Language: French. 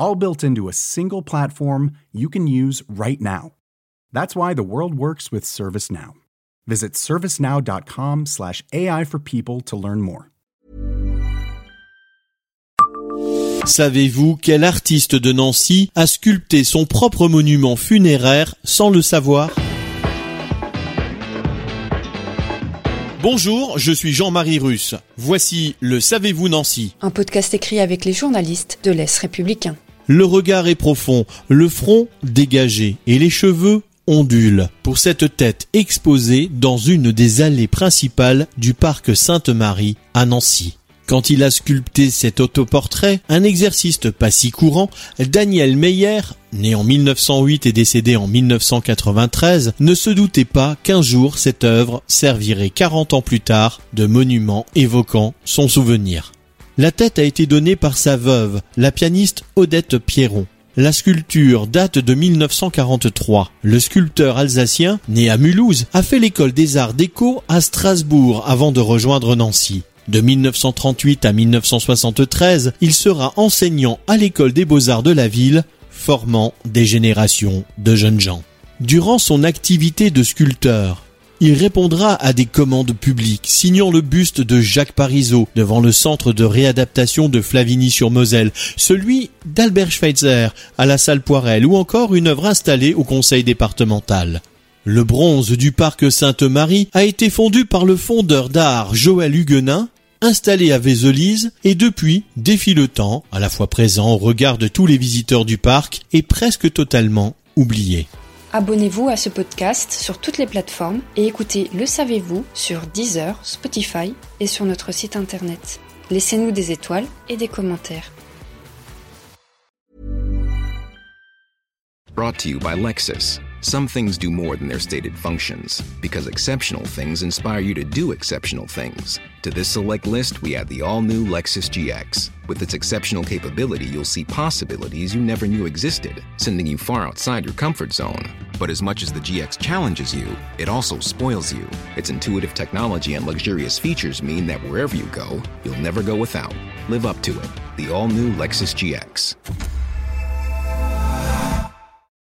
all built into a single platform you can use right now. That's why the world works with ServiceNow. Visit servicenow.com/slash AI for people to learn more. Savez-vous quel artiste de Nancy a sculpté son propre monument funéraire sans le savoir? Bonjour, je suis Jean-Marie Russe. Voici le Savez-vous Nancy Un podcast écrit avec les journalistes de l'Est républicain. Le regard est profond, le front dégagé et les cheveux ondulent pour cette tête exposée dans une des allées principales du parc Sainte-Marie à Nancy. Quand il a sculpté cet autoportrait, un exercice pas si courant, Daniel Meyer, né en 1908 et décédé en 1993, ne se doutait pas qu'un jour cette œuvre servirait 40 ans plus tard de monument évoquant son souvenir. La tête a été donnée par sa veuve, la pianiste Odette Pierron. La sculpture date de 1943. Le sculpteur alsacien, né à Mulhouse, a fait l'école des arts déco à Strasbourg avant de rejoindre Nancy. De 1938 à 1973, il sera enseignant à l'école des beaux-arts de la ville, formant des générations de jeunes gens. Durant son activité de sculpteur, il répondra à des commandes publiques, signant le buste de Jacques Parizeau devant le centre de réadaptation de Flavigny-sur-Moselle, celui d'Albert Schweitzer à la salle Poirel ou encore une œuvre installée au conseil départemental. Le bronze du parc Sainte-Marie a été fondu par le fondeur d'art Joël Huguenin, installé à Vézelise et depuis défie le temps, à la fois présent au regard de tous les visiteurs du parc et presque totalement oublié. Abonnez-vous à ce podcast sur toutes les plateformes et écoutez Le Savez-vous sur Deezer, Spotify et sur notre site internet. Laissez-nous des étoiles et des commentaires. Brought to you by Lexus. Some things do more than their stated functions, because exceptional things inspire you to do exceptional things. To this select list, we add the all new Lexus GX. With its exceptional capability, you'll see possibilities you never knew existed, sending you far outside your comfort zone. But as much as the GX challenges you, it also spoils you. Its intuitive technology and luxurious features mean that wherever you go, you'll never go without. Live up to it. The all new Lexus GX.